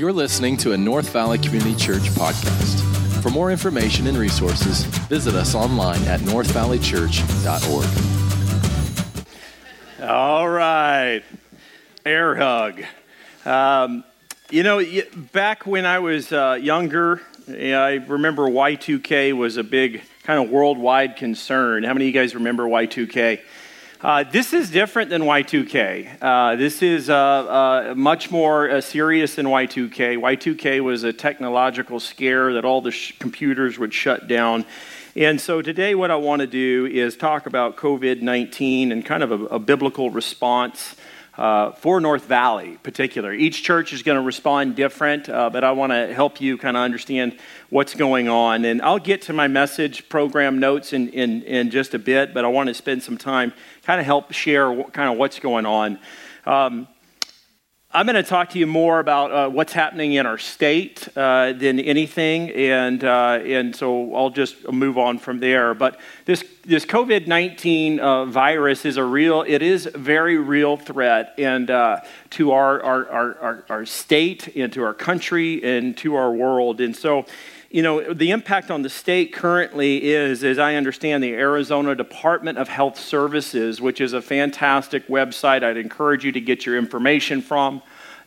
You're listening to a North Valley Community Church podcast. For more information and resources, visit us online at northvalleychurch.org. All right. Air hug. Um, you know, back when I was uh, younger, I remember Y2K was a big kind of worldwide concern. How many of you guys remember Y2K? Uh, this is different than Y2K. Uh, this is uh, uh much more uh, serious than Y2K. Y2K was a technological scare that all the sh- computers would shut down. And so today, what I want to do is talk about COVID 19 and kind of a, a biblical response uh, for North Valley, particular. Each church is going to respond different, uh, but I want to help you kind of understand what's going on. And I'll get to my message program notes in, in, in just a bit, but I want to spend some time kind of help share kind of what's going on. Um, I'm going to talk to you more about uh, what's happening in our state uh, than anything, and uh, and so I'll just move on from there. But this this COVID nineteen uh, virus is a real, it is a very real threat, and uh, to our our, our our our state and to our country and to our world, and so you know, the impact on the state currently is, as I understand, the Arizona Department of Health Services, which is a fantastic website I'd encourage you to get your information from.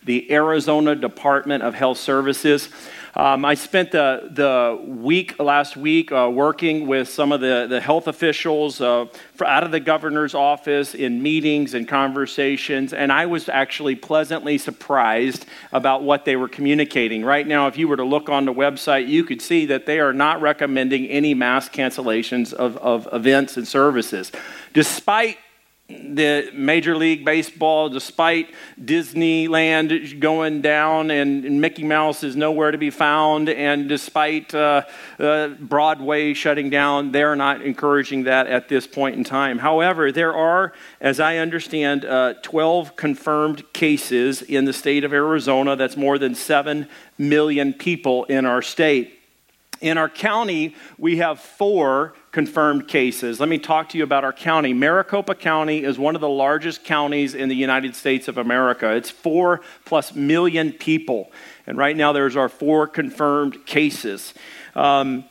The Arizona Department of Health Services. Um, I spent the, the week last week uh, working with some of the, the health officials uh, out of the governor's office in meetings and conversations, and I was actually pleasantly surprised about what they were communicating. Right now, if you were to look on the website, you could see that they are not recommending any mass cancellations of, of events and services. Despite the Major League Baseball, despite Disneyland going down and, Mickey Mouse is nowhere to be found, and despite uh, uh, Broadway shutting down, they're not encouraging that at this point in time. However, there are, as I understand, uh, 12 confirmed cases in the state of Arizona. That's more than 7 million people in our state. In our county, we have four confirmed cases. Let me talk to you about our county. Maricopa County is one of the largest counties in the United States of America. It's four plus million people. And right now, there's our four confirmed cases. Um,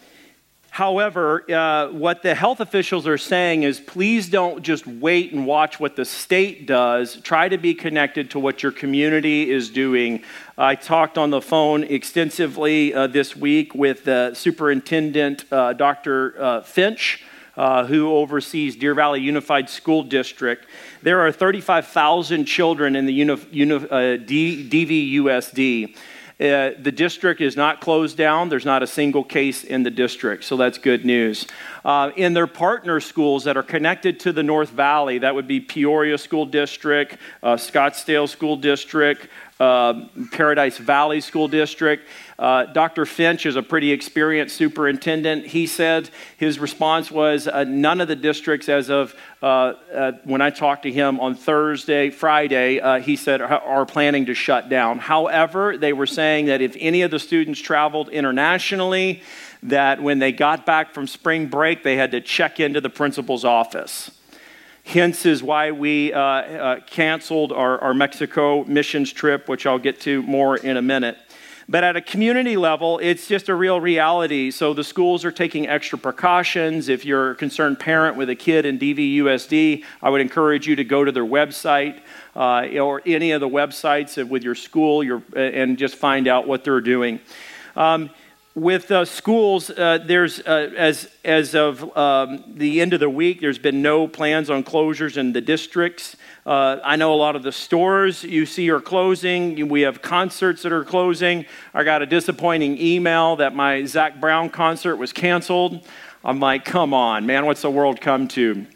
However, uh, what the health officials are saying is please don't just wait and watch what the state does. Try to be connected to what your community is doing. I talked on the phone extensively uh, this week with uh, Superintendent uh, Dr. Uh, Finch. Uh, who oversees Deer Valley Unified School District. There are 35,000 children in the uni- uni- D- DVUSD. Uh, the district is not closed down. There's not a single case in the district, so that's good news. Uh, in their partner schools that are connected to the North Valley, that would be Peoria School District, uh, Scottsdale School District, uh, Paradise Valley School District. Uh, Dr. Finch is a pretty experienced superintendent. He said his response was uh, none of the districts, as of uh, uh when I talked to him on Thursday, Friday, uh, he said are planning to shut down. However, they were saying that if any of the students traveled internationally, that when they got back from spring break, they had to check into the principal's office. Hence is why we uh, uh, canceled our, our Mexico missions trip, which I'll get to more in a minute. But at a community level, it's just a real reality. So the schools are taking extra precautions. If you're a concerned parent with a kid in DVUSD, I would encourage you to go to their website uh, or any of the websites with your school your, and just find out what they're doing. Um, with uh, schools, uh, there's uh, as as of um, the end of the week, there's been no plans on closures in the districts. Uh, I know a lot of the stores you see are closing. We have concerts that are closing. I got a disappointing email that my Zac Brown concert was canceled. I'm like, come on, man, what's the world come to?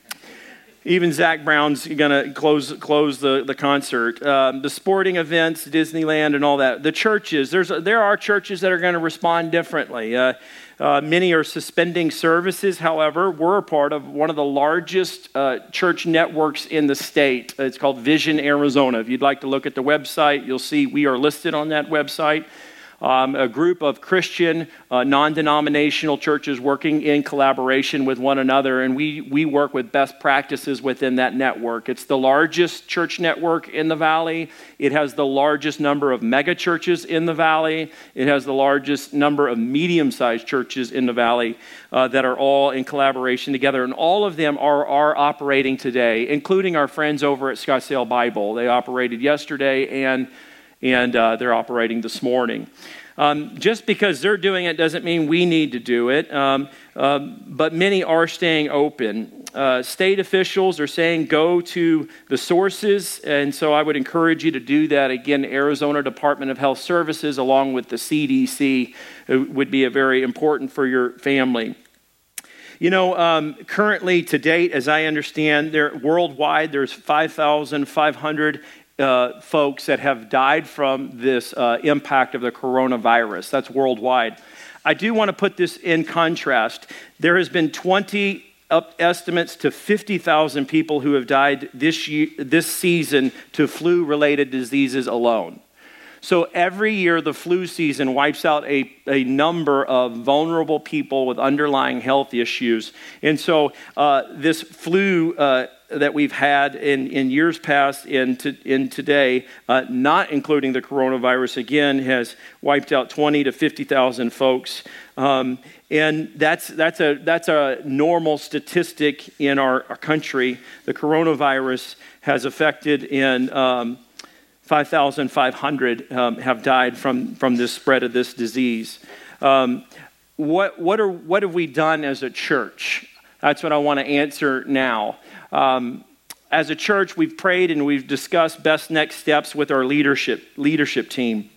Even Zac Brown's going to close, close the, the concert. Um, the sporting events, Disneyland, and all that. The churches, there's, there are churches that are going to respond differently. Uh, uh, many are suspending services. However, we're a part of one of the largest uh, church networks in the state. It's called Vision Arizona. If you'd like to look at the website, you'll see we are listed on that website. Um, a group of Christian, uh, non denominational churches working in collaboration with one another, and we, we work with best practices within that network. It's the largest church network in the valley, it has the largest number of mega churches in the valley, it has the largest number of medium sized churches in the valley uh, that are all in collaboration together, and all of them are, are operating today, including our friends over at Scottsdale Bible. They operated yesterday and and uh, they're operating this morning. Um, just because they're doing it doesn't mean we need to do it, um, uh, but many are staying open. Uh, state officials are saying go to the sources, and so I would encourage you to do that. Again, Arizona Department of Health Services, along with the CDC, uh, would be very important for your family. You know, um, currently to date, as I understand, there worldwide there's 5,500 uh, folks that have died from this uh, impact of the coronavirus. That's worldwide. I do want to put this in contrast. There has been 20 estimates to 50,000 people who have died this, year, this season to flu related diseases alone. So every year, the flu season wipes out a, a number of vulnerable people with underlying health issues. And so uh, this flu uh, that we've had in, in years past and to, in today, uh, not including the coronavirus, again, has wiped out 20 to 50,000 folks. Um, and that's, that's, a, that's a normal statistic in our, our country. The coronavirus has affected in um, 5,500 um, have died from, from this spread of this disease. Um, what, what, are, what have we done as a church? That's what I want to answer now. Um, as a church, we've prayed and we've discussed best next steps with our leadership, leadership team,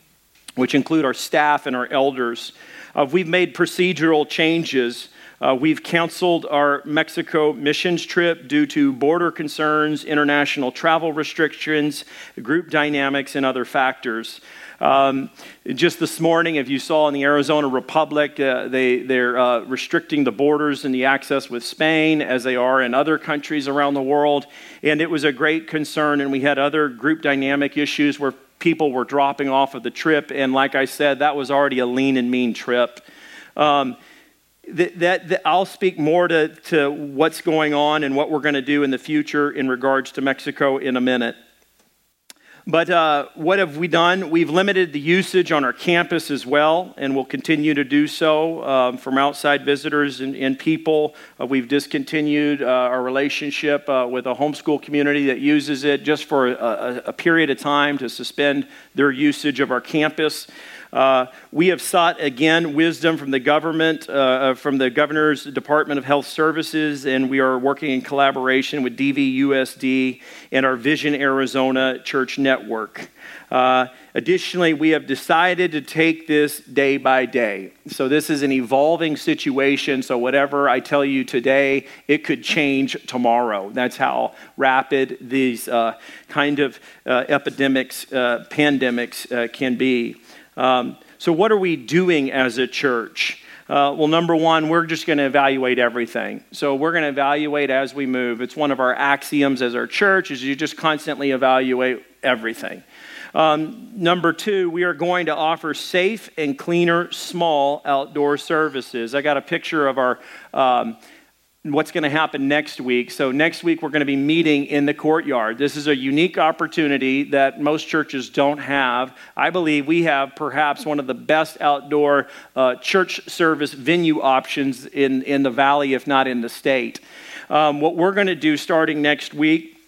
which include our staff and our elders. Uh, we've made procedural changes uh, we've canceled our Mexico missions trip due to border concerns, international travel restrictions, group dynamics, and other factors. Um, just this morning, if you saw in the Arizona Republic, uh, they, they're uh, restricting the borders and the access with Spain as they are in other countries around the world. And it was a great concern, and we had other group dynamic issues where people were dropping off of the trip. And like I said, that was already a lean and mean trip. Um, that, that, that, I'll speak more to, to what's going on and what we're going to do in the future in regards to Mexico in a minute. But uh, what have we done? We've limited the usage on our campus as well, and we'll continue to do so um, from outside visitors and, and people. Uh, we've discontinued uh, our relationship uh, with a homeschool community that uses it just for a, a period of time to suspend their usage of our campus. Uh, we have sought again wisdom from the government, uh, uh from the governor's Department of Health Services, and we are working in collaboration with DVUSD and our Vision Arizona Church Network. Uh, additionally, we have decided to take this day by day. So, this is an evolving situation. So, whatever I tell you today, it could change tomorrow. That's how rapid these uh, kind of uh, epidemics, uh, pandemics uh, can be. Um, so, what are we doing as a church? Uh, well, number one, we're just going to evaluate everything. So we're going to evaluate as we move. It's one of our axioms as our church is you just constantly evaluate everything. Um, number two, we are going to offer safe and cleaner small outdoor services. I got a picture of our. Um, what's going to happen next week. So, next week we're going to be meeting in the courtyard. This is a unique opportunity that most churches don't have. I believe we have perhaps one of the best outdoor uh, church service venue options in, in the valley, if not in the state. Um, what we're going to do starting next week,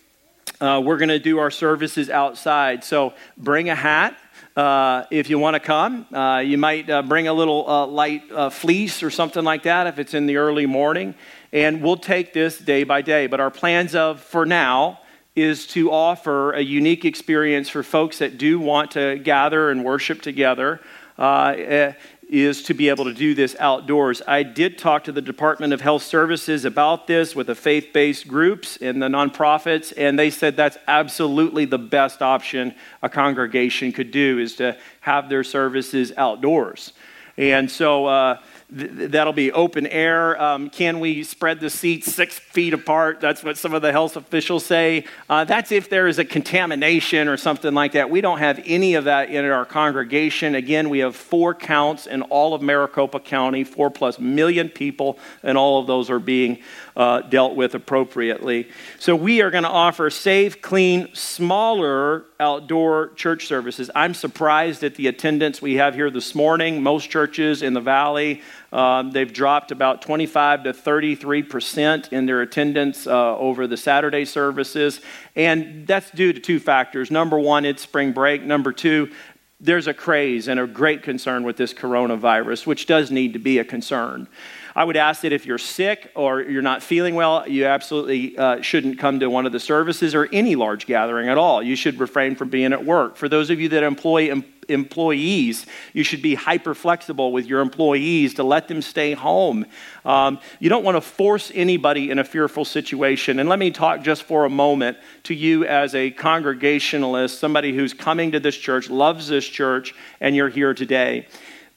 uh, we're going to do our services outside. So, bring a hat. Uh, if you want to come, uh, you might uh, bring a little uh, light uh, fleece or something like that if it's in the early morning and we'll take this day by day. But our plans of for now is to offer a unique experience for folks that do want to gather and worship together. Uh, eh, is to be able to do this outdoors. I did talk to the Department of Health Services about this with the faith based groups and the nonprofits, and they said that's absolutely the best option a congregation could do is to have their services outdoors. And so uh, th- that'll be open air. Um, can we spread the seats six feet apart? That's what some of the health officials say. Uh, that's if there is a contamination or something like that. We don't have any of that in our congregation. Again, we have four counts in all of Maricopa County, four plus million people, and all of those are being uh, dealt with appropriately. So we are going to offer safe, clean, smaller outdoor church services. I'm surprised at the attendance we have here this morning. Most churches in the valley, um, they've dropped about 25 to 33 percent in their attendance uh, over the Saturday services. And that's due to two factors. Number one, it's spring break. Number two, there's a craze and a great concern with this coronavirus, which does need to be a concern. I would ask that if you're sick or you're not feeling well, you absolutely uh, shouldn't come to one of the services or any large gathering at all. You should refrain from being at work. For those of you that employ em- employees, you should be hyper flexible with your employees to let them stay home. Um, you don't want to force anybody in a fearful situation. And let me talk just for a moment to you as a congregationalist, somebody who's coming to this church, loves this church, and you're here today.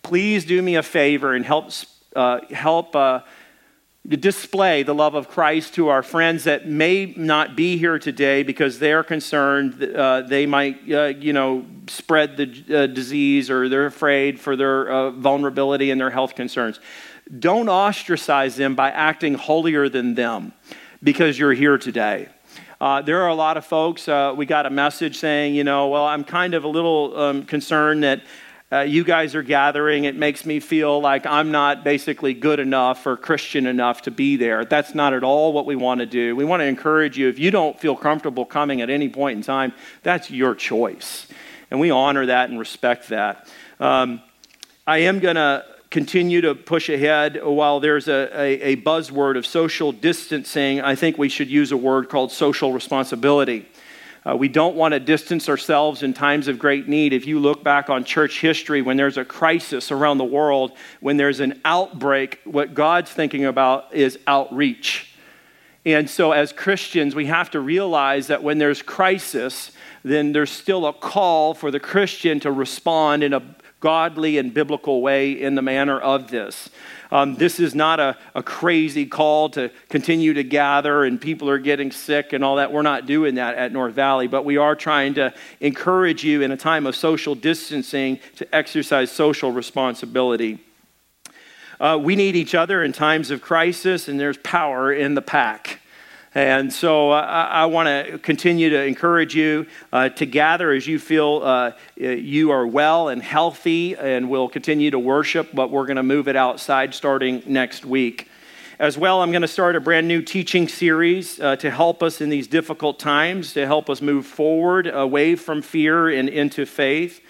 Please do me a favor and help uh, help uh, display the love of Christ to our friends that may not be here today because they're concerned uh, they might, uh, you know, spread the uh, disease or they're afraid for their uh, vulnerability and their health concerns. Don't ostracize them by acting holier than them because you're here today. Uh, there are a lot of folks, uh, we got a message saying, you know, well, I'm kind of a little um, concerned that uh, you guys are gathering. It makes me feel like I'm not basically good enough or Christian enough to be there. That's not at all what we want to do. We want to encourage you. If you don't feel comfortable coming at any point in time, that's your choice. And we honor that and respect that. Um, I am going to continue to push ahead while there's a, a, a buzzword of social distancing. I think we should use a word called social responsibility. Uh, we don't want to distance ourselves in times of great need. If you look back on church history, when there's a crisis around the world, when there's an outbreak, what God's thinking about is outreach. And so, as Christians, we have to realize that when there's crisis, then there's still a call for the Christian to respond in a godly and biblical way in the manner of this. Um, this is not a, a crazy call to continue to gather and people are getting sick and all that. We're not doing that at North Valley, but we are trying to encourage you in a time of social distancing to exercise social responsibility. Uh, we need each other in times of crisis, and there's power in the pack. And so uh, I, I want to continue to encourage you uh, to gather as you feel uh, you are well and healthy, and we'll continue to worship, but we're going to move it outside starting next week. As well, I'm going to start a brand new teaching series uh, to help us in these difficult times, to help us move forward away from fear and into faith.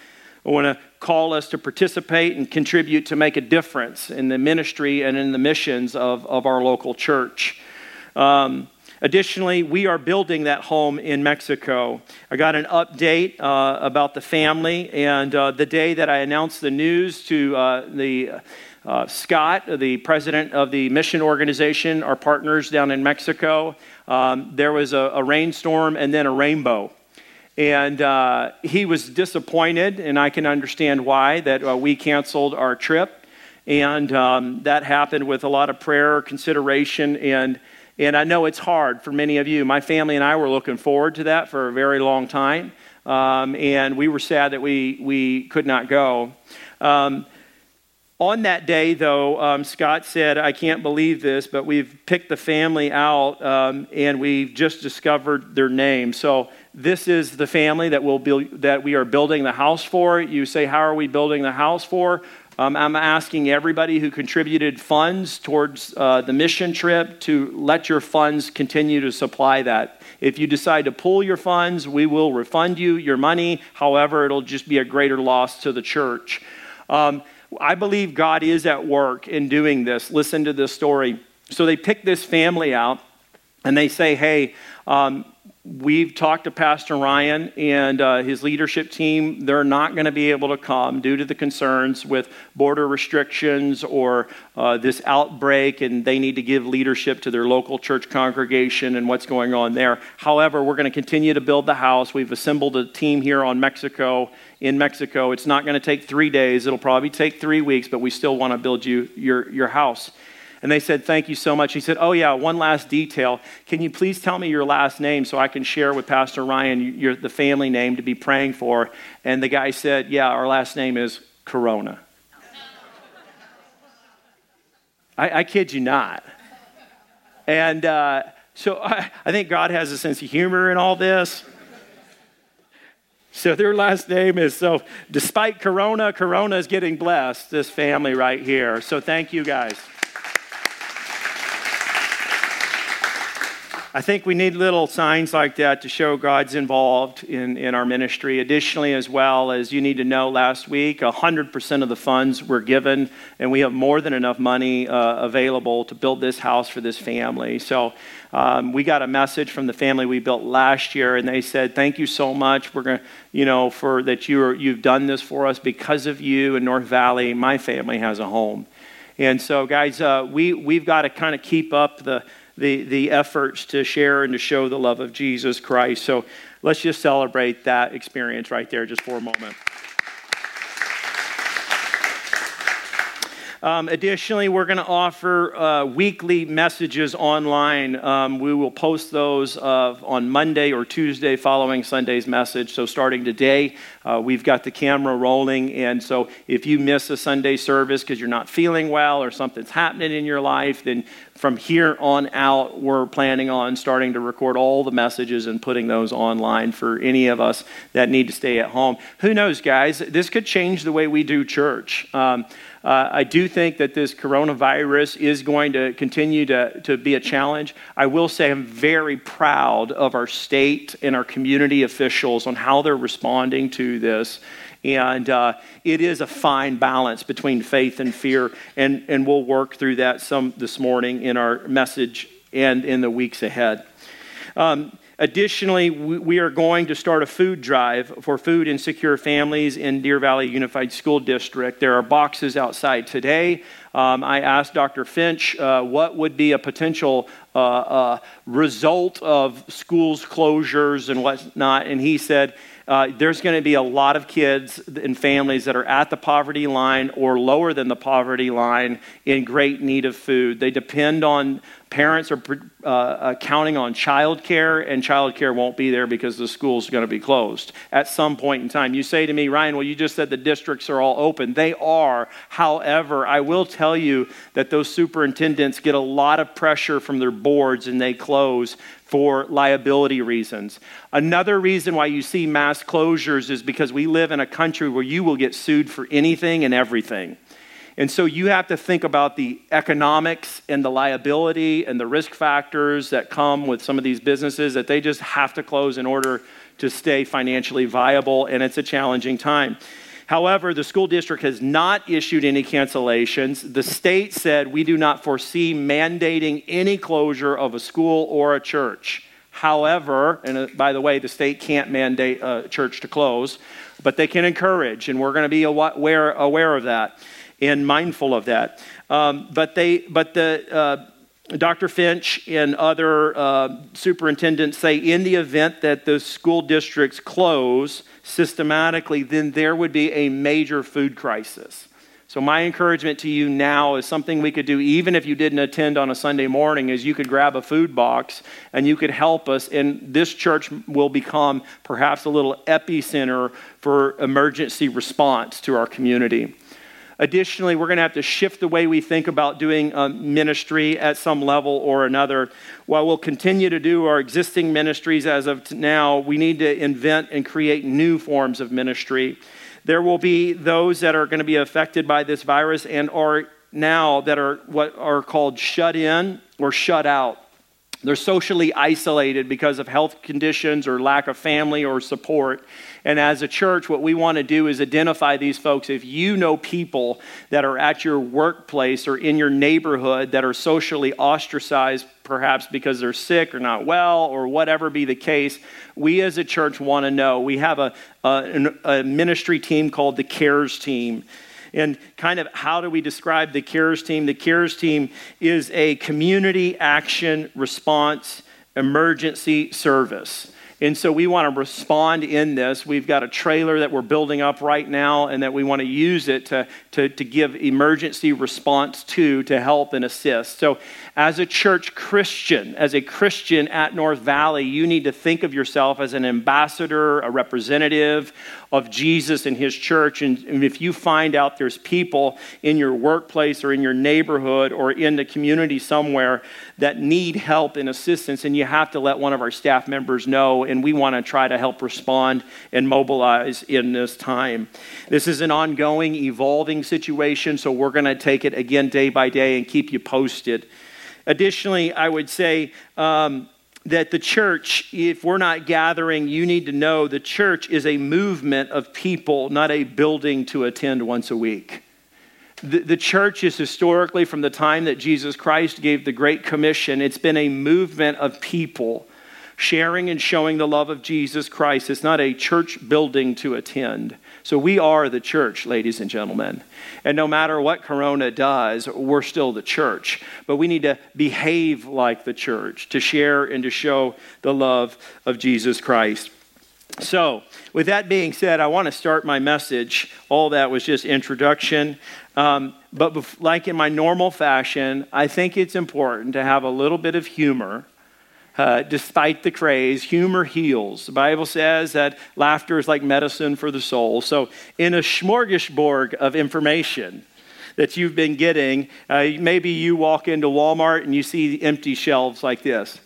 I want to call us to participate and contribute to make a difference in the ministry and in the missions of, of our local church. Um, Additionally, we are building that home in Mexico. I got an update uh, about the family, and uh, the day that I announced the news to uh, the uh, Scott, the president of the mission organization, our partners down in Mexico, um, there was a, a, rainstorm and then a rainbow. And uh, he was disappointed, and I can understand why, that uh, we canceled our trip. And um, that happened with a lot of prayer, consideration, and and I know it's hard for many of you. My family and I were looking forward to that for a very long time. Um, and we were sad that we, we could not go. Um, on that day, though, um, Scott said, I can't believe this, but we've picked the family out um, and we've just discovered their name. So, this is the family that, we'll build, that we are building the house for. You say, How are we building the house for? Um, I'm asking everybody who contributed funds towards uh, the mission trip to let your funds continue to supply that. If you decide to pull your funds, we will refund you your money. However, it'll just be a greater loss to the church. Um, I believe God is at work in doing this. Listen to this story. So they pick this family out and they say, hey, um, we've talked to Pastor Ryan and uh, his leadership team. They're not going to be able to come due to the concerns with border restrictions or uh, this outbreak, and they need to give leadership to their local church congregation and what's going on there. However, we're going to continue to build the house. We've assembled a team here on Mexico. In Mexico, it's not going to take three days. It'll probably take three weeks, but we still want to build you your, your house. And they said, Thank you so much. He said, Oh, yeah, one last detail. Can you please tell me your last name so I can share with Pastor Ryan your, the family name to be praying for? And the guy said, Yeah, our last name is Corona. I, I kid you not. And uh, so I, I think God has a sense of humor in all this. So their last name is so despite Corona, Corona is getting blessed, this family right here. So thank you guys. I think we need little signs like that to show God's involved in, in our ministry. Additionally, as well, as you need to know, last week, 100% of the funds were given, and we have more than enough money uh, available to build this house for this family. So um, we got a message from the family we built last year, and they said, Thank you so much. We're going to, you know, for that you are, you've done this for us. Because of you in North Valley, my family has a home. And so, guys, uh, we, we've got to kind of keep up the the, the efforts to share and to show the love of Jesus Christ. So let's just celebrate that experience right there just for a moment. Um, additionally, we're going to offer uh, weekly messages online. Um, we will post those uh, on Monday or Tuesday following Sunday's message. So, starting today, uh, we've got the camera rolling. And so, if you miss a Sunday service because you're not feeling well or something's happening in your life, then from here on out, we're planning on starting to record all the messages and putting those online for any of us that need to stay at home. Who knows, guys? This could change the way we do church. Um, uh, I do think that this coronavirus is going to continue to, to be a challenge. I will say I'm very proud of our state and our community officials on how they're responding to this. And uh, it is a fine balance between faith and fear. And, and we'll work through that some this morning in our message and in the weeks ahead. Um, Additionally, we are going to start a food drive for food insecure families in Deer Valley Unified School District. There are boxes outside today. Um, I asked Dr. Finch uh, what would be a potential uh, uh, result of schools closures and whatnot, and he said uh, there's going to be a lot of kids and families that are at the poverty line or lower than the poverty line in great need of food. They depend on parents are uh, uh, counting on childcare, and childcare won't be there because the school's going to be closed at some point in time. You say to me, Ryan, well, you just said the districts are all open. They are. However, I will tell you that those superintendents get a lot of pressure from their boards and they close for liability reasons. Another reason why you see mass closures is because we live in a country where you will get sued for anything and everything. And so you have to think about the economics and the liability and the risk factors that come with some of these businesses that they just have to close in order to stay financially viable, and it's a challenging time. However, the school district has not issued any cancellations. The state said we do not foresee mandating any closure of a school or a church. However, and uh, by the way, the state can't mandate a church to close, but they can encourage, and we're going to be aware, aware of that and mindful of that. Um, but they, but the uh, Dr. Finch and other uh, superintendents say in the event that the school districts close systematically, then there would be a major food crisis. So, my encouragement to you now is something we could do even if you didn't attend on a Sunday morning, is you could grab a food box and you could help us. And this church will become perhaps a little epicenter for emergency response to our community. Additionally, we're going to have to shift the way we think about doing um, ministry at some level or another. While we'll continue to do our existing ministries as of now, we need to invent and create new forms of ministry. There will be those that are going to be affected by this virus and are now that are what are called shut in or shut out. They're socially isolated because of health conditions or lack of family or support. And as a church, what we want to do is identify these folks. If you know people that are at your workplace or in your neighborhood that are socially ostracized, perhaps because they're sick or not well or whatever be the case, we as a church want to know. We have a, a, a ministry team called the CARES team and kind of how do we describe the CARES team? The CARES team is a community action response emergency service. And so we want to respond in this. We've got a trailer that we're building up right now, and that we want to use it to, to, to give emergency response to, to help and assist. So, as a church Christian, as a Christian at North Valley, you need to think of yourself as an ambassador, a representative of Jesus and his church. And, and if you find out there's people in your workplace or in your neighborhood or in the community somewhere that need help and assistance, and you have to let one of our staff members know. And we want to try to help respond and mobilize in this time. This is an ongoing, evolving situation, so we're going to take it again day by day and keep you posted. Additionally, I would say um, that the church, if we're not gathering, you need to know the church is a movement of people, not a building to attend once a week. The, the church is historically, from the time that Jesus Christ gave the Great Commission, it's been a movement of people sharing and showing the love of Jesus Christ. It's not a church building to attend. So we are the church, ladies and gentlemen. And no matter what Corona does, we're still the church. But we need to behave like the church to share and to show the love of Jesus Christ. So, with that being said, I want to start my message. All that was just introduction. Um, but like in my normal fashion, I think it's important to have a little bit of humor uh, despite the craze, humor heals. The Bible says that laughter is like medicine for the soul. So, in a smorgasbord of information that you've been getting, uh, maybe you walk into Walmart and you see empty shelves like this.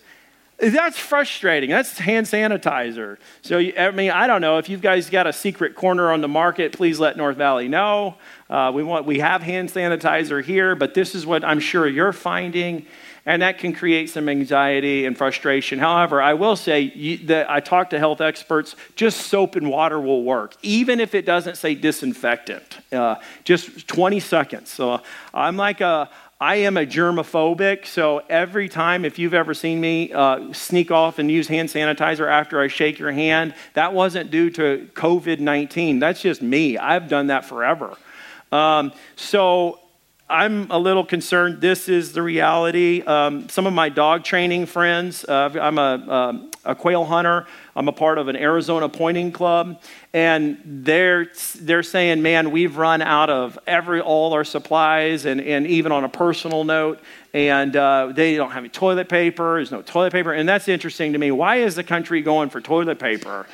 That's frustrating. That's hand sanitizer. So, I mean, I don't know if you guys got a secret corner on the market. Please let North Valley know. Uh, we want we have hand sanitizer here, but this is what I'm sure you're finding and that can create some anxiety and frustration. However, I will say that I talk to health experts, just soap and water will work, even if it doesn't say disinfectant. Uh, just 20 seconds. So I'm like a, I am a germophobic, so every time, if you've ever seen me uh, sneak off and use hand sanitizer after I shake your hand, that wasn't due to COVID 19. That's just me. I've done that forever. Um, so I'm a little concerned. This is the reality. Um, some of my dog training friends, uh, I'm a, um, a, quail hunter. I'm a part of an Arizona pointing club, and they're they're saying, "Man, we've run out of every all our supplies, and and even on a personal note, and uh, they don't have any toilet paper. There's no toilet paper, and that's interesting to me. Why is the country going for toilet paper?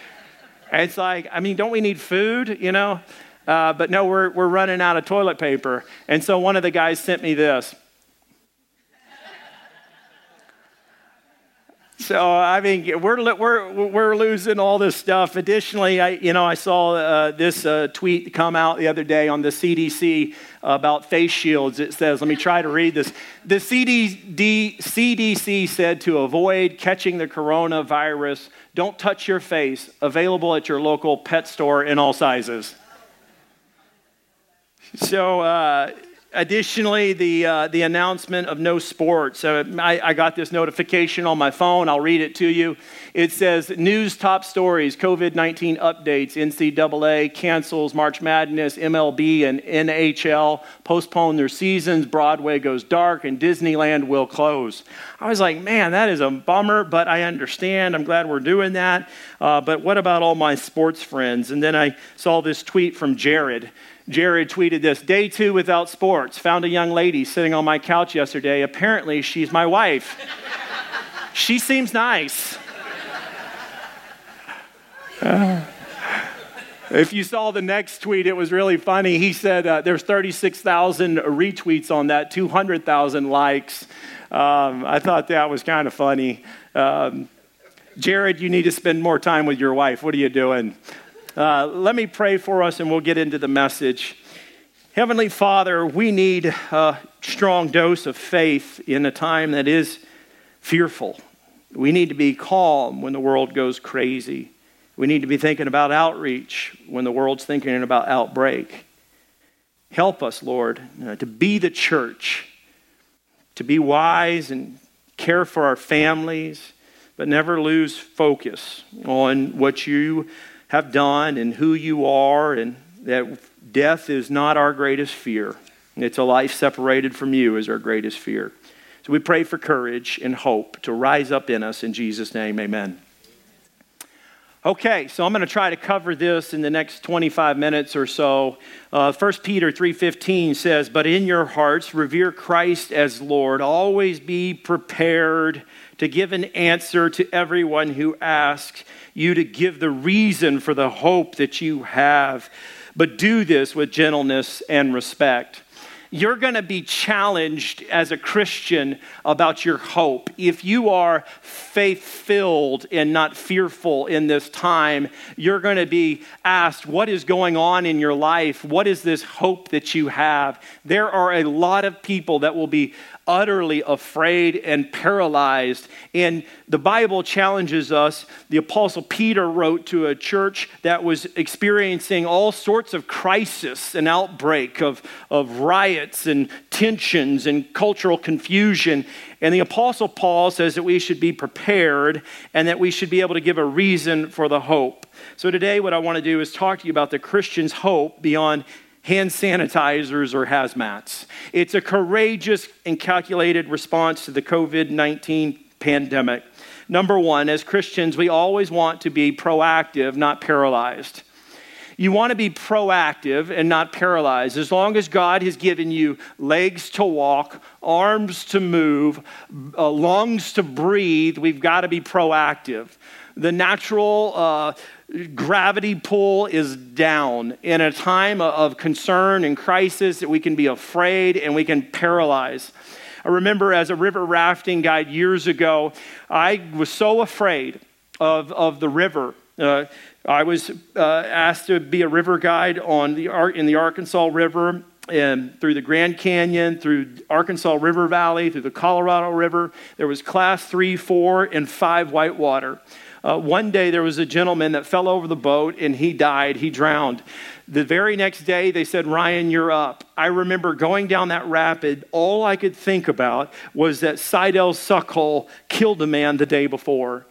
It's like, I mean, don't we need food? You know." Uh, but no, we're, we're running out of toilet paper. And so one of the guys sent me this. So I mean, we're we're we're losing all this stuff. Additionally, I you know I saw uh, this uh, tweet come out the other day on the CDC about face shields. It says, let me try to read this. The CDD, CDC said to avoid catching the coronavirus, don't touch your face. Available at your local pet store in all sizes. So, uh, additionally, the, uh, the announcement of no sports. Uh, I, I, got this notification on my phone. I'll read it to you. It says News top stories, COVID 19 updates, NCAA cancels March Madness, MLB and NHL postpone their seasons, Broadway goes dark, and Disneyland will close. I was like, man, that is a bummer, but I understand. I'm glad we're doing that. Uh, but what about all my sports friends? And then I saw this tweet from Jared. Jared tweeted this Day two without sports. Found a young lady sitting on my couch yesterday. Apparently, she's my wife. she seems nice. Uh, if you saw the next tweet, it was really funny. He said uh, there's 36,000 retweets on that, 200,000 likes. Um, I thought that was kind of funny. Um, Jared, you need to spend more time with your wife. What are you doing? Uh, let me pray for us and we'll get into the message. Heavenly Father, we need a strong dose of faith in a time that is fearful. We need to be calm when the world goes crazy. We need to be thinking about outreach when the world's thinking about outbreak. Help us, Lord, uh, to be the church, to be wise and care for our families, but never lose focus on what you have done and who you are, and that death is not our greatest fear. It's a life separated from you is our greatest fear. So we pray for courage and hope to rise up in us. In Jesus' name, amen. Okay, so I'm going to try to cover this in the next 25 minutes or so. Uh, 1 Peter 3:15 says, "But in your hearts revere Christ as Lord. Always be prepared to give an answer to everyone who asks you to give the reason for the hope that you have, but do this with gentleness and respect." you're going to be challenged as a Christian about your hope. If you are faith filled and not fearful in this time, you're going to be asked, What is going on in your life? What is this hope that you have? There are a lot of people that will be utterly afraid and paralyzed. And the Bible challenges us. The Apostle Peter wrote to a church that was experiencing all sorts of crisis and outbreak of, of riots and tensions and cultural confusion. And the Apostle Paul says that we should be prepared and that we should be able to give a reason for the hope. So, today, what I want to do is talk to you about the Christian's hope beyond hand sanitizers or hazmats. It's a courageous and calculated response to the COVID 19 pandemic. Number one, as Christians, we always want to be proactive, not paralyzed. You want to be proactive and not paralyzed. As long as God has given you legs to walk, arms to move, uh, lungs to breathe, we've got to be proactive. The natural uh, gravity pull is down. In a time of concern and crisis, that we can be afraid and we can paralyze. I remember as a river rafting guide years ago, I was so afraid of, of the river. Uh, I was uh, asked to be a river guide on the, in the Arkansas River and through the Grand Canyon, through Arkansas River Valley, through the Colorado River. There was class three, four, and five whitewater. Uh, one day there was a gentleman that fell over the boat and he died, he drowned. The very next day they said, Ryan, you're up. I remember going down that rapid. All I could think about was that Sidell Suckhole killed a man the day before.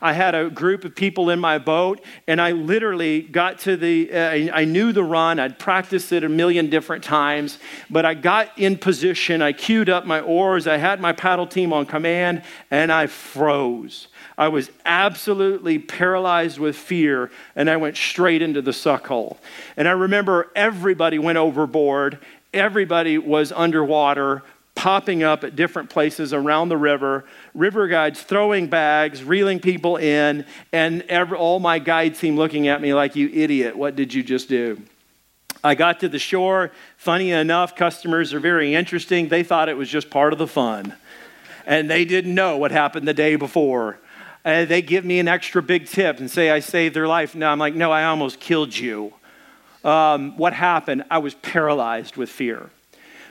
I had a group of people in my boat, and I literally got to the, uh, I knew the run. I'd practiced it a million different times, but I got in position. I queued up my oars. I had my paddle team on command, and I froze. I was absolutely paralyzed with fear, and I went straight into the suck hole. And I remember everybody went overboard, everybody was underwater, popping up at different places around the river, river guides throwing bags, reeling people in, and every, all my guides seemed looking at me like, You idiot, what did you just do? I got to the shore. Funny enough, customers are very interesting. They thought it was just part of the fun. And they didn't know what happened the day before uh, they give me an extra big tip and say I saved their life. No, I'm like, no, I almost killed you. Um, what happened? I was paralyzed with fear.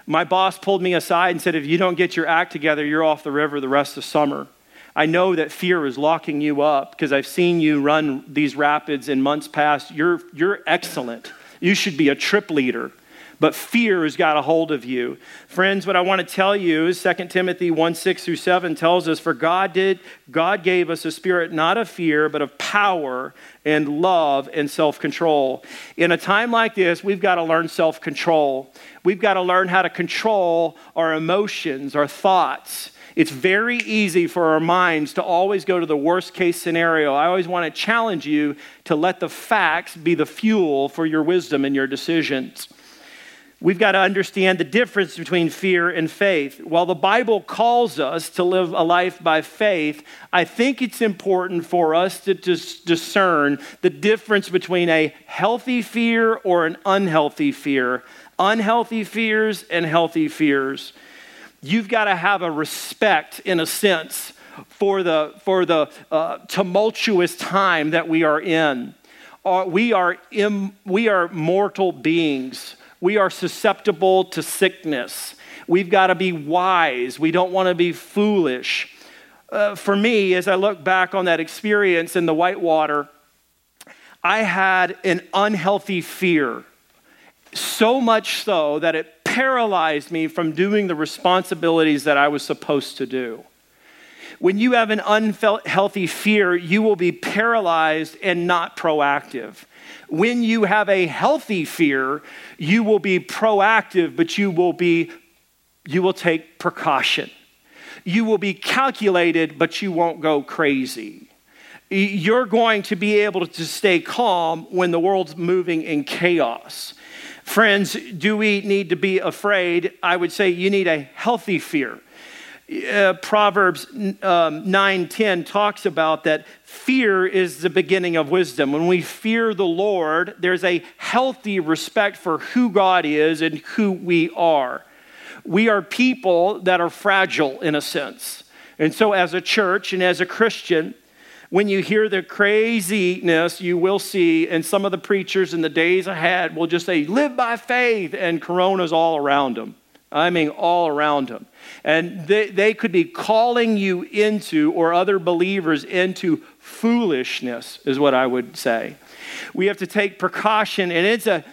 My boss pulled me aside and said, if you don't get your act together, you're off the river the rest of summer. I know that fear is locking you up because I've seen you run these rapids in months past. You're, you're excellent. You should be a trip leader but fear has got a hold of you. Friends, what I want to tell you is 2 Timothy 1 6 through 7 tells us, For God did, God gave us a spirit not of fear, but of power and love and self control. In a time like this, we've got to learn self control. We've got to learn how to control our emotions, our thoughts. It's very easy for our minds to always go to the worst case scenario. I always want to challenge you to let the facts be the fuel for your wisdom and your decisions. We've got to understand the difference between fear and faith. While the Bible calls us to live a life by faith, I think it's important for us to dis- discern the difference between a healthy fear or an unhealthy fear. Unhealthy fears and healthy fears. You've got to have a respect, in a sense, for the, for the uh, tumultuous time that we are in. Uh, we, are Im- we are mortal beings we are susceptible to sickness. We've got to be wise. We don't want to be foolish. uh, for me, as I look back on that experience in the whitewater, I had an unhealthy fear. So much so that it paralyzed me from doing the responsibilities that I was supposed to do. When you have an unhealthy fear, you will be paralyzed and not proactive. When you have a healthy fear, you will be proactive, but you will be you will take precaution. You will be calculated, but you won't go crazy. You're going to be able to stay calm when the world's moving in chaos. Friends, do we need to be afraid? I would say you need a healthy fear. Uh, Proverbs um, 9:10 talks about that fear is the beginning of wisdom. When we fear the Lord, there's a healthy respect for who God is and who we are. We are people that are fragile in a sense. And so as a church and as a Christian, when you hear the craziness you will see, and some of the preachers in the days ahead will just say, live by faith, and corona's all around them. I mean, all around them. And they, they could be calling you into, or other believers into, foolishness, is what I would say. We have to take precaution, and it's a,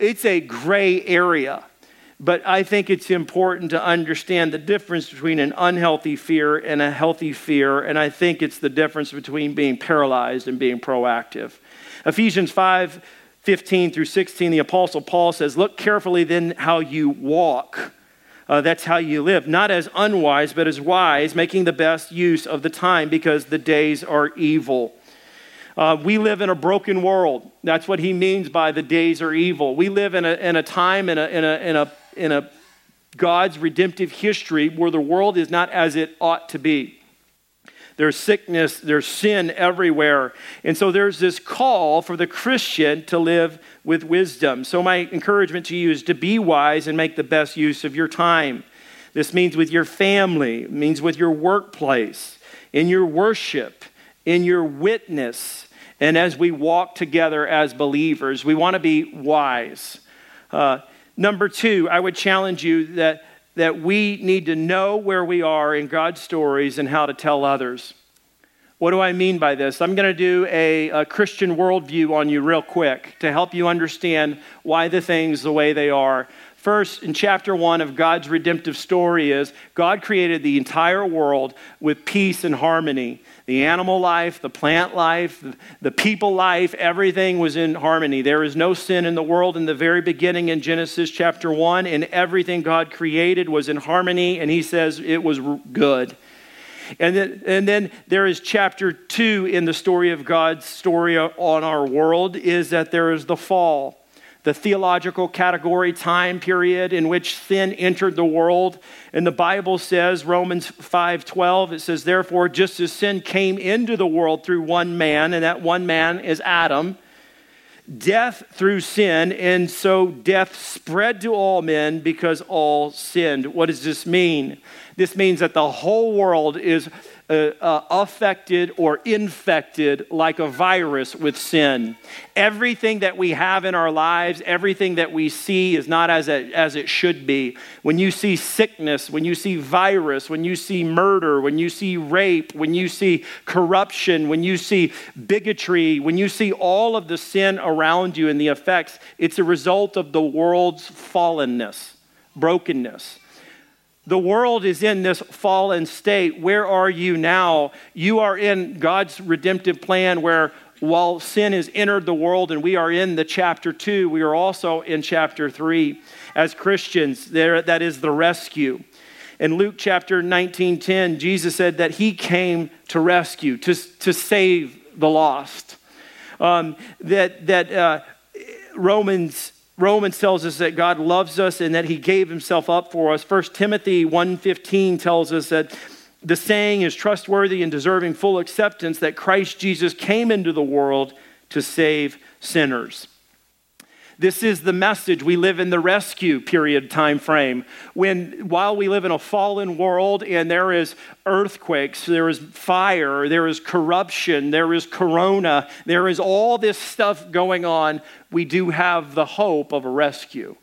it's a gray area. But I think it's important to understand the difference between an unhealthy fear and a healthy fear. And I think it's the difference between being paralyzed and being proactive. Ephesians 5 15 through 16, the Apostle Paul says, Look carefully then how you walk. Uh, that's how you live, not as unwise, but as wise, making the best use of the time because the days are evil. Uh, we live in a broken world. That's what he means by the days are evil. We live in a, in a time, in a, in, a, in, a, in a God's redemptive history where the world is not as it ought to be. There's sickness, there's sin everywhere. And so there's this call for the Christian to live with wisdom. So, my encouragement to you is to be wise and make the best use of your time. This means with your family, means with your workplace, in your worship, in your witness, and as we walk together as believers. We want to be wise. Uh, number two, I would challenge you that that we need to know where we are in God's stories and how to tell others. What do I mean by this? I'm going to do a, a, Christian worldview on you real quick to help you understand why the things the way they are. First, in chapter one of God's redemptive story, is God created the entire world with peace and harmony. The animal life, the plant life, the people life, everything was in harmony. There is no sin in the world in the very beginning in Genesis chapter 1, and everything God created was in harmony, and He says it was good. And then, and then there is chapter 2 in the story of God's story on our world is that there is the fall the theological category time period in which sin entered the world. And the bible says romans 5.12 it says therefore just as sin came into the world through one man and that one man is adam death through sin and so death spread to all men because all sinned. What does this mean? This means that the whole world is uh, uh, affected or infected like a virus with sin. Everything that we have in our lives, everything that we see is not as as it should be. When you see sickness, when you see virus, when you see murder, when you see rape, when you see corruption, when you see bigotry, when you see all of the sin around you and the effects, it's a result of the world's fallenness, brokenness. The world is in this fallen state. Where are you now? You are in God's redemptive plan where while sin has entered the world and we are in the chapter 2, we are also in chapter 3 as Christians. There that is the rescue. In Luke chapter 19:10, Jesus said that he came to rescue, to, to save the lost. Um, that that uh, Romans Romans tells us that God loves us and that he gave himself up for us. 1 Timothy 1:15 tells us that the saying is trustworthy and deserving full acceptance that Christ Jesus came into the world to save sinners. This is the message. We live in the rescue period time frame. When while we live in a fallen world and there is earthquakes, there is fire, there is corruption, there is corona, there is all this stuff going on, we do have the hope of a rescue.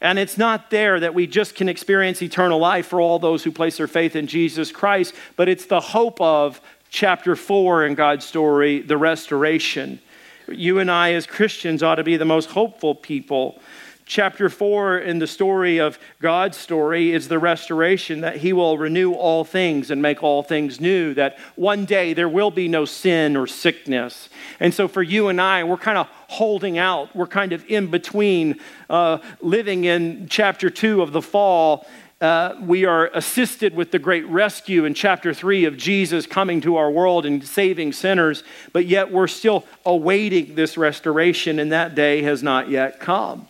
And it's not there that we just can experience eternal life for all those who place their faith in Jesus Christ, but it's the hope of chapter 4 in God's story, the restoration. You and I, as Christians, ought to be the most hopeful people chapter 4 in the story of God's story is the restoration that He will renew all things and make all things new, that one day there will be no sin or sickness. And so for you and I, we're kind of holding out. We're kind of in between, uh, living in chapter 2 of the fall. Uh, we are assisted with the great rescue in chapter 3 of Jesus coming to our world and saving sinners, but yet we're still awaiting this restoration, and that day has not yet come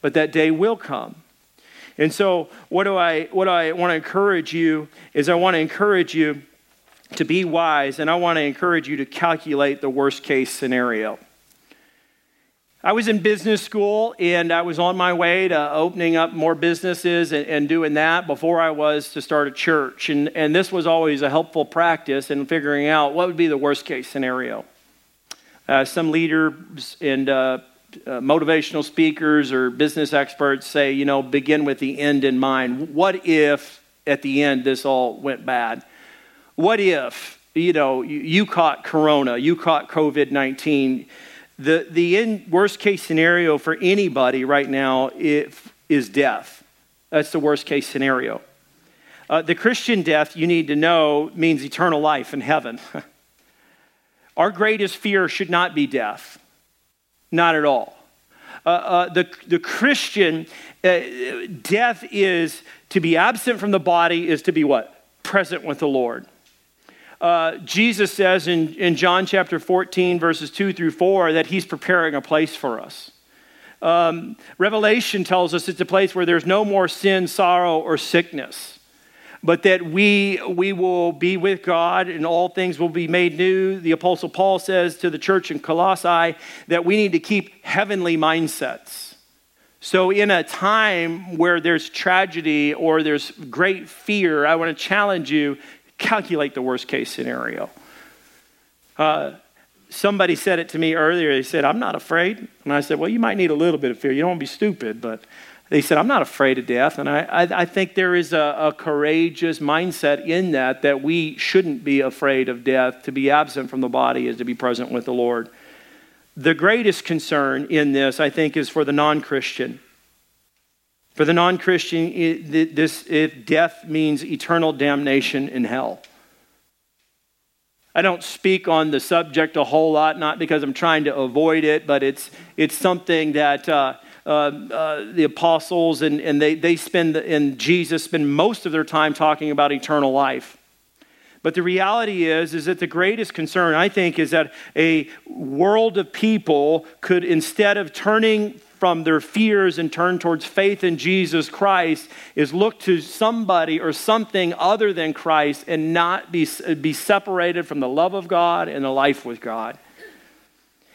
but that day will come. And so, what do I, what I want to encourage you is I want to encourage you to be wise, and I want to encourage you to calculate the worst case scenario. I was in business school and I was on my way to opening up more businesses and, and, doing that before I was to start a church. And, and this was always a helpful practice in figuring out what would be the worst case scenario. Uh, some leaders and uh, uh, motivational speakers or business experts say, you know, begin with the end in mind. What if at the end this all went bad? What if, you know, you, you caught corona, you caught COVID 19? The, the worst case scenario for anybody right now is death. That's the worst case scenario. Uh, the Christian death, you need to know, means eternal life in heaven. Our greatest fear should not be death. Not at all. Uh, uh, the, the Christian, uh, death is to be absent from the body, is to be what? Present with the Lord. Uh, Jesus says in, in John chapter 14, verses 2 through 4, that he's preparing a place for us. Um, Revelation tells us it's a place where there's no more sin, sorrow, or sickness but that we, we will be with God and all things will be made new. The Apostle Paul says to the church in Colossae that we need to keep heavenly mindsets. So, in a time where there's tragedy or there's great fear, I want to challenge you calculate the worst case scenario. Uh, somebody said it to me earlier. They said, I'm not afraid. And I said, Well, you might need a little bit of fear. You don't want to be stupid, but they said, I'm not afraid of death. And I, I, I think there is a, a, courageous mindset in that, that we shouldn't be afraid of death. To be absent from the body is to be present with the Lord. The greatest concern in this, I think, is for the non Christian. For the non Christian, this, if death means eternal damnation in hell. I don't speak on the subject a whole lot, not because I'm trying to avoid it, but it's, it's something that. Uh, uh, uh, the apostles and, and they, they spend, and Jesus spend most of their time talking about eternal life. But the reality is, is that the greatest concern, I think, is that a world of people could, instead of turning from their fears and turn towards faith in Jesus Christ, is look to somebody or something other than Christ and not be, be separated from the love of God and the life with God.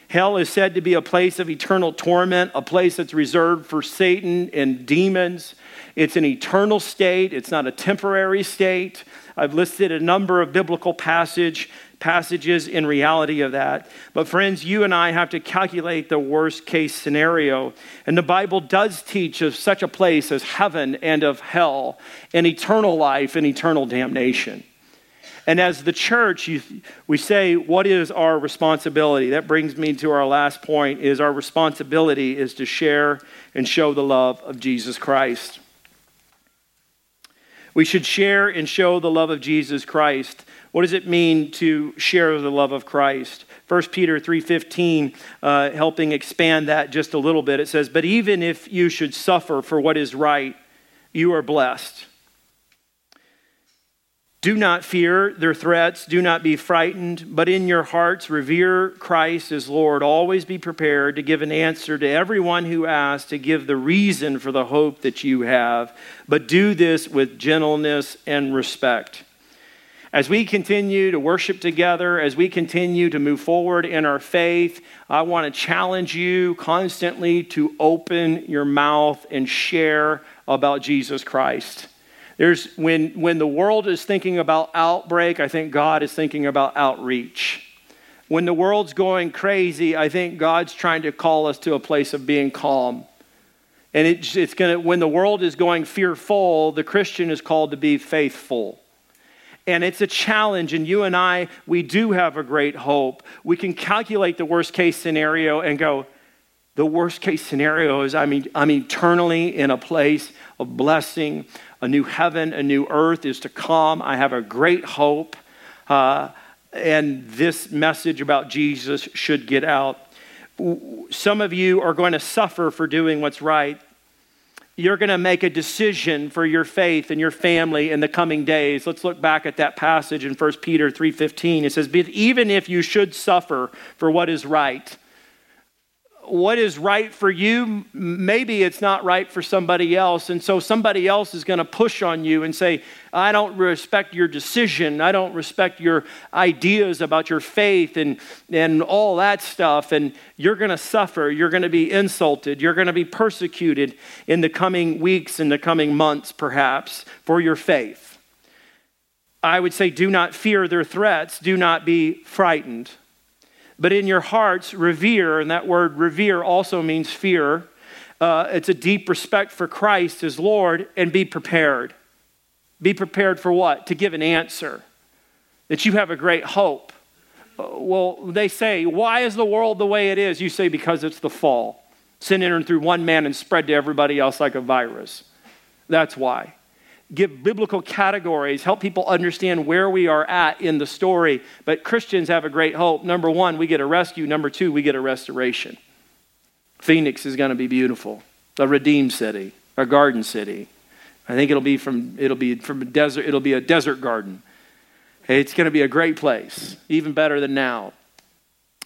Hell is said to be a place of eternal torment, a place that's reserved for Satan and demons. It's an eternal state, it's not a temporary state. I've listed a number of biblical passage, passages in reality of that. But, friends, you and I have to calculate the worst case scenario. And the Bible does teach of such a place as heaven and of hell, and eternal life and eternal damnation. And as the church, you, we say, what is our responsibility? That brings me to our last point is our responsibility is to share and show the love of Jesus Christ. We should share and show the love of Jesus Christ. What does it mean to share the love of Christ? 1 Peter 3:15 uh, helping expand that just a little bit. It says, "But even if you should suffer for what is right, you are blessed." Do not fear their threats. Do not be frightened, but in your hearts revere Christ as Lord. Always be prepared to give an answer to everyone who asks, to give the reason for the hope that you have. But do this with gentleness and respect. As we continue to worship together, as we continue to move forward in our faith, I want to challenge you constantly to open your mouth and share about Jesus Christ. There's, when, when the world is thinking about outbreak, I think God is thinking about outreach. When the world's going crazy, I think God's trying to call us to a place of being calm. And it, it's going to, when the world is going fearful, the Christian is called to be faithful. And it's a challenge, and you and I, we do have a great hope. We can calculate the worst case scenario and go, the worst case scenario is I'm, I'm eternally in a place of blessing. A new heaven, a new earth is to come. I have a great hope. Uh, and this message about Jesus should get out. Some of you are going to suffer for doing what's right. You're going to make a decision for your faith and your family in the coming days. Let's look back at that passage in 1 Peter 3:15. It says, "But even if you should suffer for what is right, what is right for you, maybe it's not right for somebody else. And so somebody else is going to push on you and say, I don't respect your decision. I don't respect your ideas about your faith and, and all that stuff. And you're going to suffer. You're going to be insulted. You're going to be persecuted in the coming weeks, in the coming months, perhaps, for your faith. I would say, do not fear their threats. Do not be frightened but in your hearts revere, and that word revere also means fear. Uh, it's a deep respect for Christ as Lord, and be prepared. Be prepared for what? To give an answer. That you have a great hope. Uh, well, they say, Why is the world the way it is? You say, Because it's the fall. Sin entered through one man and spread to everybody else like a virus. That's why give biblical categories, help people understand where we are at in the story. But Christians have a great hope. Number one, we get a rescue. Number two, we get a restoration. Phoenix is going to be beautiful, a redeemed city, a garden city. I think it'll be from it'll be from a desert. It'll be a desert garden. It's going to be a great place, even better than now.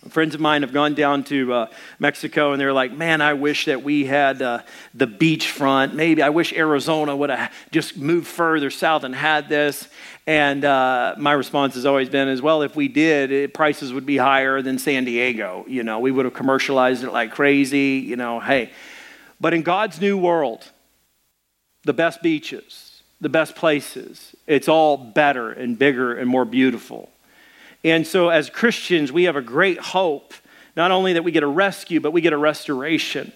Friends of mine have gone down to uh, Mexico and they're like, man, I wish that we had uh, the beachfront. Maybe I wish Arizona would have just moved further south and had this. And uh, my response has always been, as well, if we did, it, prices would be higher than San Diego. You know, we would have commercialized it like crazy. You know, hey. But in God's new world, the best beaches, the best places, it's all better and bigger and more beautiful. And so, as Christians, we have a great hope, not only that we get a rescue, but we get a restoration.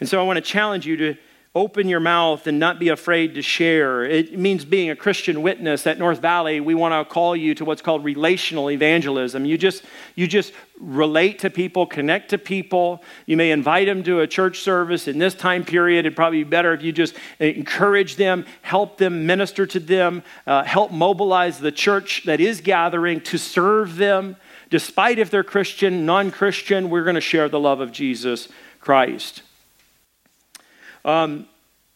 And so, I want to challenge you to open your mouth and not be afraid to share. It means being a Christian witness. At North Valley, we want to call you to what's called relational evangelism. You just you just relate to people, connect to people. You may invite them to a church service in this time period. It'd probably be better if you just encourage them, help them, minister to them, uh, help mobilize the church that is gathering to serve them. Despite if they're Christian, non-Christian, we're going to share the love of Jesus Christ. Um,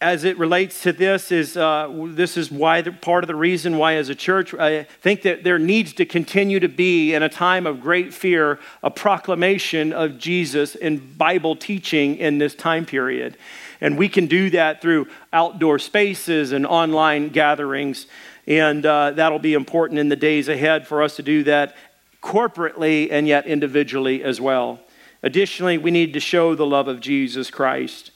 as it relates to this is uh, this is why the, part of the reason why as a church i think that there needs to continue to be in a time of great fear a proclamation of jesus and bible teaching in this time period. And we can do that through outdoor spaces and online gatherings. And uh, that'll be important in the days ahead for us to do that corporately and yet individually as well. Additionally we need to show the love of jesus christ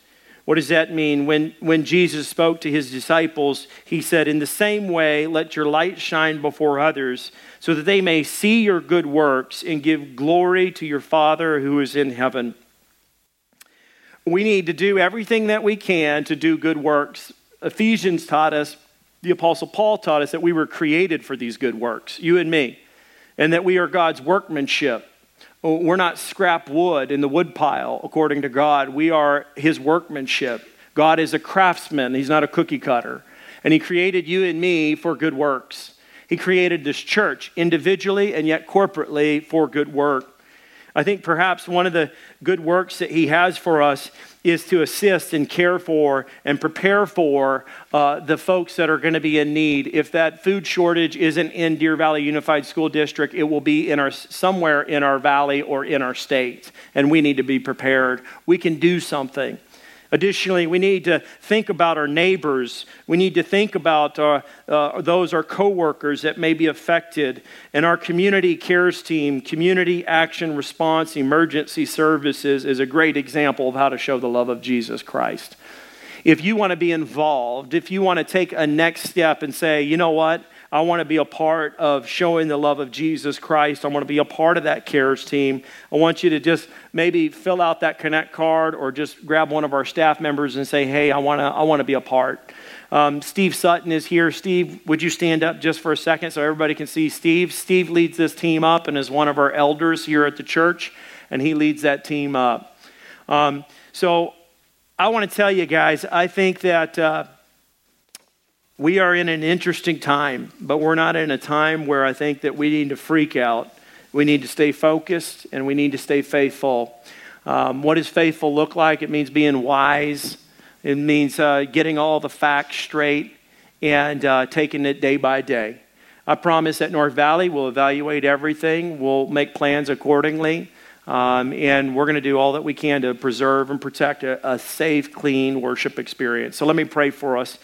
what does that mean? When, when Jesus spoke to his disciples, he said, In the same way, let your light shine before others, so that they may see your good works and give glory to your Father who is in heaven. We need to do everything that we can to do good works. Ephesians taught us, the Apostle Paul taught us that we were created for these good works, you and me, and that we are God's workmanship. We're not scrap wood in the woodpile, according to God. We are His workmanship. God is a craftsman, He's not a cookie cutter. And He created you and me for good works. He created this church individually and yet corporately for good work. I think perhaps one of the good works that He has for us is to assist and care for and prepare for uh, the folks that are going to be in need. If that food shortage isn't in Deer Valley Unified School District, it will be in our somewhere in our valley or in our state, and we need to be prepared. We can do something. Additionally, we need to think about our neighbors. We need to think about uh, uh, those, our coworkers that may be affected. And our community cares team, community action response emergency services, is a great example of how to show the love of Jesus Christ. If you want to be involved, if you want to take a next step and say, you know what, I want to be a part of showing the love of Jesus Christ. I want to be a part of that CARES team. I want you to just maybe fill out that Connect card or just grab one of our staff members and say, hey, I want to, I want to be a part. Um, Steve Sutton is here. Steve, would you stand up just for a second so everybody can see Steve? Steve leads this team up and is one of our elders here at the church, and he leads that team up. Um, so I want to tell you guys, I think that. Uh, we are in an interesting time, but we're not in a time where I think that we need to freak out. We need to stay focused and we need to stay faithful. Um, what does faithful look like? It means being wise, it means uh, getting all the facts straight and uh, taking it day by day. I promise at North Valley we'll evaluate everything, we'll make plans accordingly. Um, and we're going to do all that we can to preserve and protect a, a safe, clean worship experience. So let me pray for us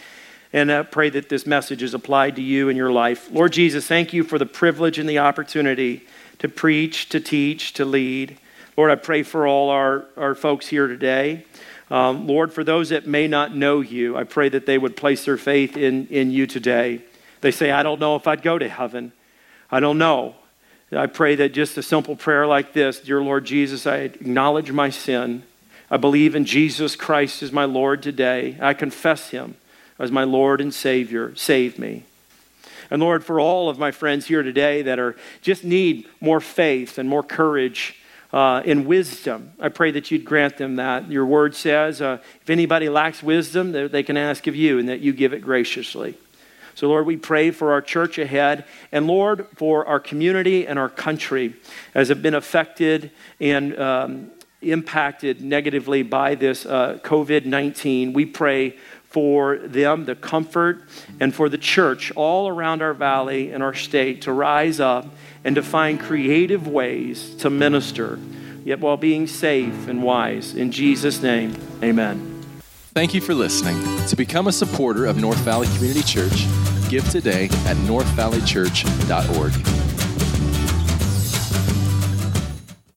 and I pray that this message is applied to you in your life. Lord Jesus, thank you for the privilege and the opportunity to preach, to teach, to lead. Lord, I pray for all our, our folks here today. Um, Lord, for those that may not know you, I pray that they would place their faith in, in you today. They say, I don't know if I'd go to heaven. I don't know. I pray that just a simple prayer like this Dear Lord Jesus, I acknowledge my sin. I believe in Jesus Christ as my Lord today. I confess him as my Lord and Savior. Save me. And Lord, for all of my friends here today that are just need more faith and more courage uh, and wisdom, I pray that you'd grant them that. Your word says, uh, if anybody lacks wisdom, they can ask of you, and that you give it graciously. So, Lord, we pray for our church ahead, and Lord, for our community and our country as have been affected and um, impacted negatively by this uh, COVID 19. We pray for them, the comfort, and for the church all around our valley and our state to rise up and to find creative ways to minister, yet while being safe and wise. In Jesus' name, amen. Thank you for listening. To become a supporter of North Valley Community Church, give today at northvalleychurch.org.